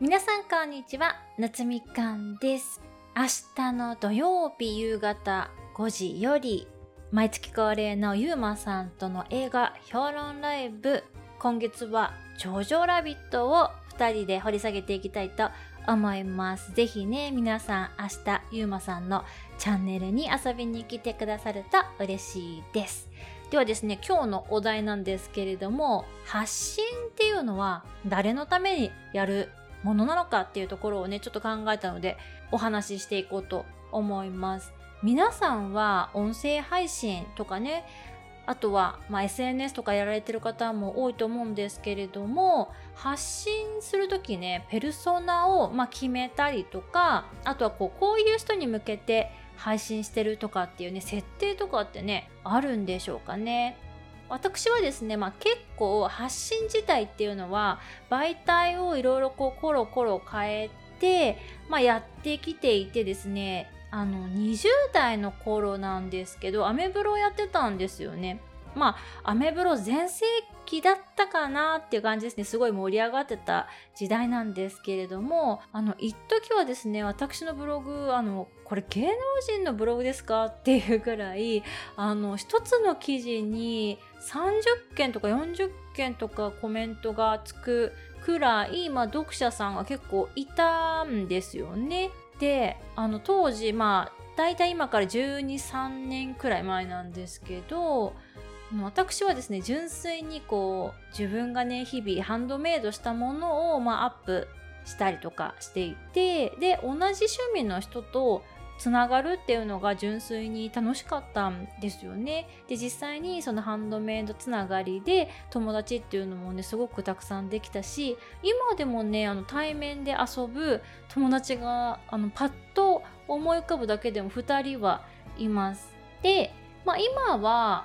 皆さんこんにちは、夏みかんです。明日の土曜日夕方5時より、毎月恒例のゆうまさんとの映画評論ライブ、今月はジョジョラビットを2人で掘り下げていきたいと思います。ぜひね、皆さん明日ゆうまさんのチャンネルに遊びに来てくださると嬉しいです。ではですね、今日のお題なんですけれども、発信っていうのは誰のためにやるものなのかっていうところをね、ちょっと考えたので、お話ししていこうと思います。皆さんは音声配信とかね、あとは、まあ、SNS とかやられてる方も多いと思うんですけれども、発信するときね、ペルソナを、まあ、決めたりとか、あとはこう、こういう人に向けて配信してるとかっていうね、設定とかってね、あるんでしょうかね。私はですね、まあ、結構発信自体っていうのは媒体をいろいろこうコロコロ変えて、まあ、やってきていてですねあの20代の頃なんですけどアメブロをやってたんですよね。まあアメブロ全盛期だったかなっていう感じですねすごい盛り上がってた時代なんですけれどもあの一時はですね私のブログあのこれ芸能人のブログですかっていうぐらいあの一つの記事に30件とか40件とかコメントがつくくらい、まあ、読者さんが結構いたんですよね。であの当時まあ大体今から123年くらい前なんですけど私はですね純粋にこう自分がね日々ハンドメイドしたものを、まあ、アップしたりとかしていてで同じ趣味の人とつながるっていうのが純粋に楽しかったんですよね。で実際にそのハンドメイドつながりで友達っていうのもねすごくたくさんできたし今でもねあの対面で遊ぶ友達があのパッと思い浮かぶだけでも2人はいます。で、まあ、今は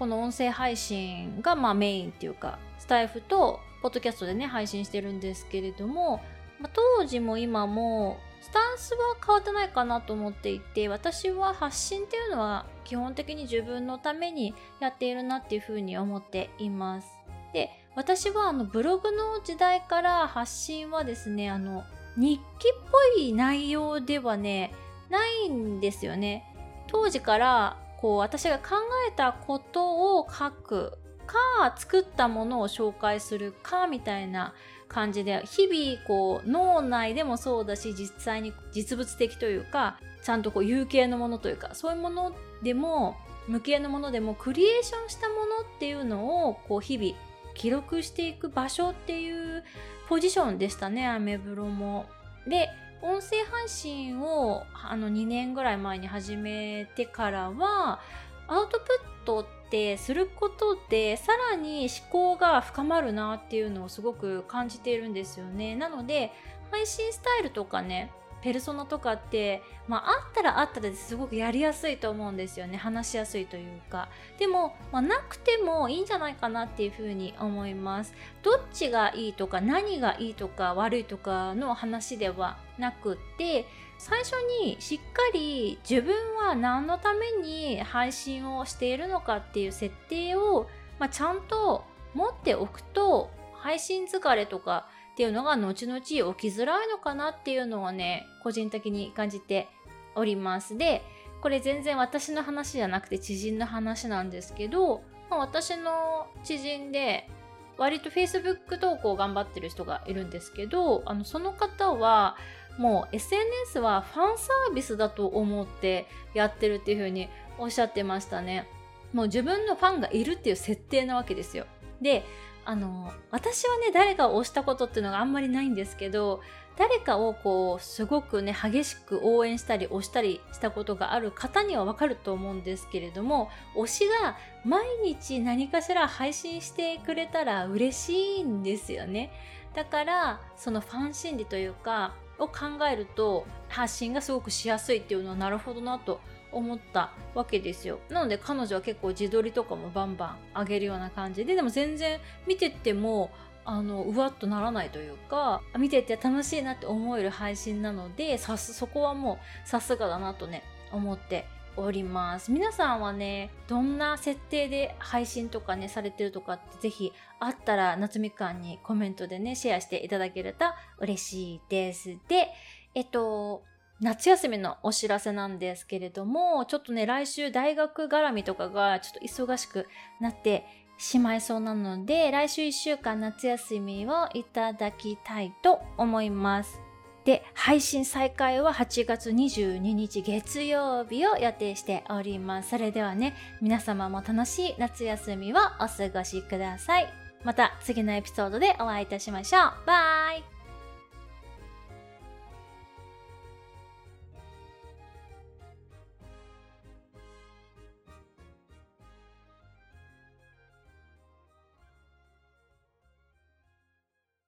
この音声配信がまあメインっていうかスタイフとポッドキャストでね配信してるんですけれども、まあ、当時も今もスタンスは変わってないかなと思っていて私は発信っていうのは基本的に自分のためにやっているなっていうふうに思っています。で私はあのブログの時代から発信はですねあの日記っぽい内容ではねないんですよね。当時からこう私が考えたことを書くか作ったものを紹介するかみたいな感じで日々こう脳内でもそうだし実際に実物的というかちゃんとこう有形のものというかそういうものでも無形のものでもクリエーションしたものっていうのをこう日々記録していく場所っていうポジションでしたねアメブロも。で音声配信をあの2年ぐらい前に始めてからはアウトプットってすることでさらに思考が深まるなっていうのをすごく感じているんですよね。なので配信スタイルとかねペルソナとかって、まあ、あったらあったですごくやりやすいと思うんですよね。話しやすいというか。でも、まあ、なくてもいいんじゃないかなっていうふうに思います。どっちがいいとか何がいいとか悪いとかの話ではなくって最初にしっかり自分は何のために配信をしているのかっていう設定を、まあ、ちゃんと持っておくと配信疲れとかっていうのが後々起きづらいのかなっていうのはね個人的に感じております。でこれ全然私の話じゃなくて知人の話なんですけど、まあ、私の知人で割と Facebook 投稿を頑張ってる人がいるんですけどあのその方はもう SNS はファンサービスだと思ってやってるっていう風におっしゃってましたね。もう自分のファンがいるっていう設定なわけですよ。であの私はね誰かを推したことっていうのがあんまりないんですけど誰かをこうすごくね激しく応援したり推したりしたことがある方にはわかると思うんですけれども推しが毎日何かしら配信してくれたら嬉しいんですよね。だからそのファン心理というかを考えると発信がすごくしやすいっていうのはなるほどなと思ったわけですよ。なので彼女は結構自撮りとかもバンバン上げるような感じででも全然見ててもあのうわっとならないというか見てて楽しいなって思える配信なのでさすそこはもうさすがだなとね思っております。皆さんはねどんな設定で配信とかねされてるとかってぜひあったら夏みかんにコメントでねシェアしていただけると嬉しいです。でえっと夏休みのお知らせなんですけれどもちょっとね来週大学絡みとかがちょっと忙しくなってしまいそうなので来週1週間夏休みをいただきたいと思います。で配信再開は8月22日月曜日を予定しております。それではね皆様も楽しい夏休みをお過ごしください。また次のエピソードでお会いいたしましょう。バイ。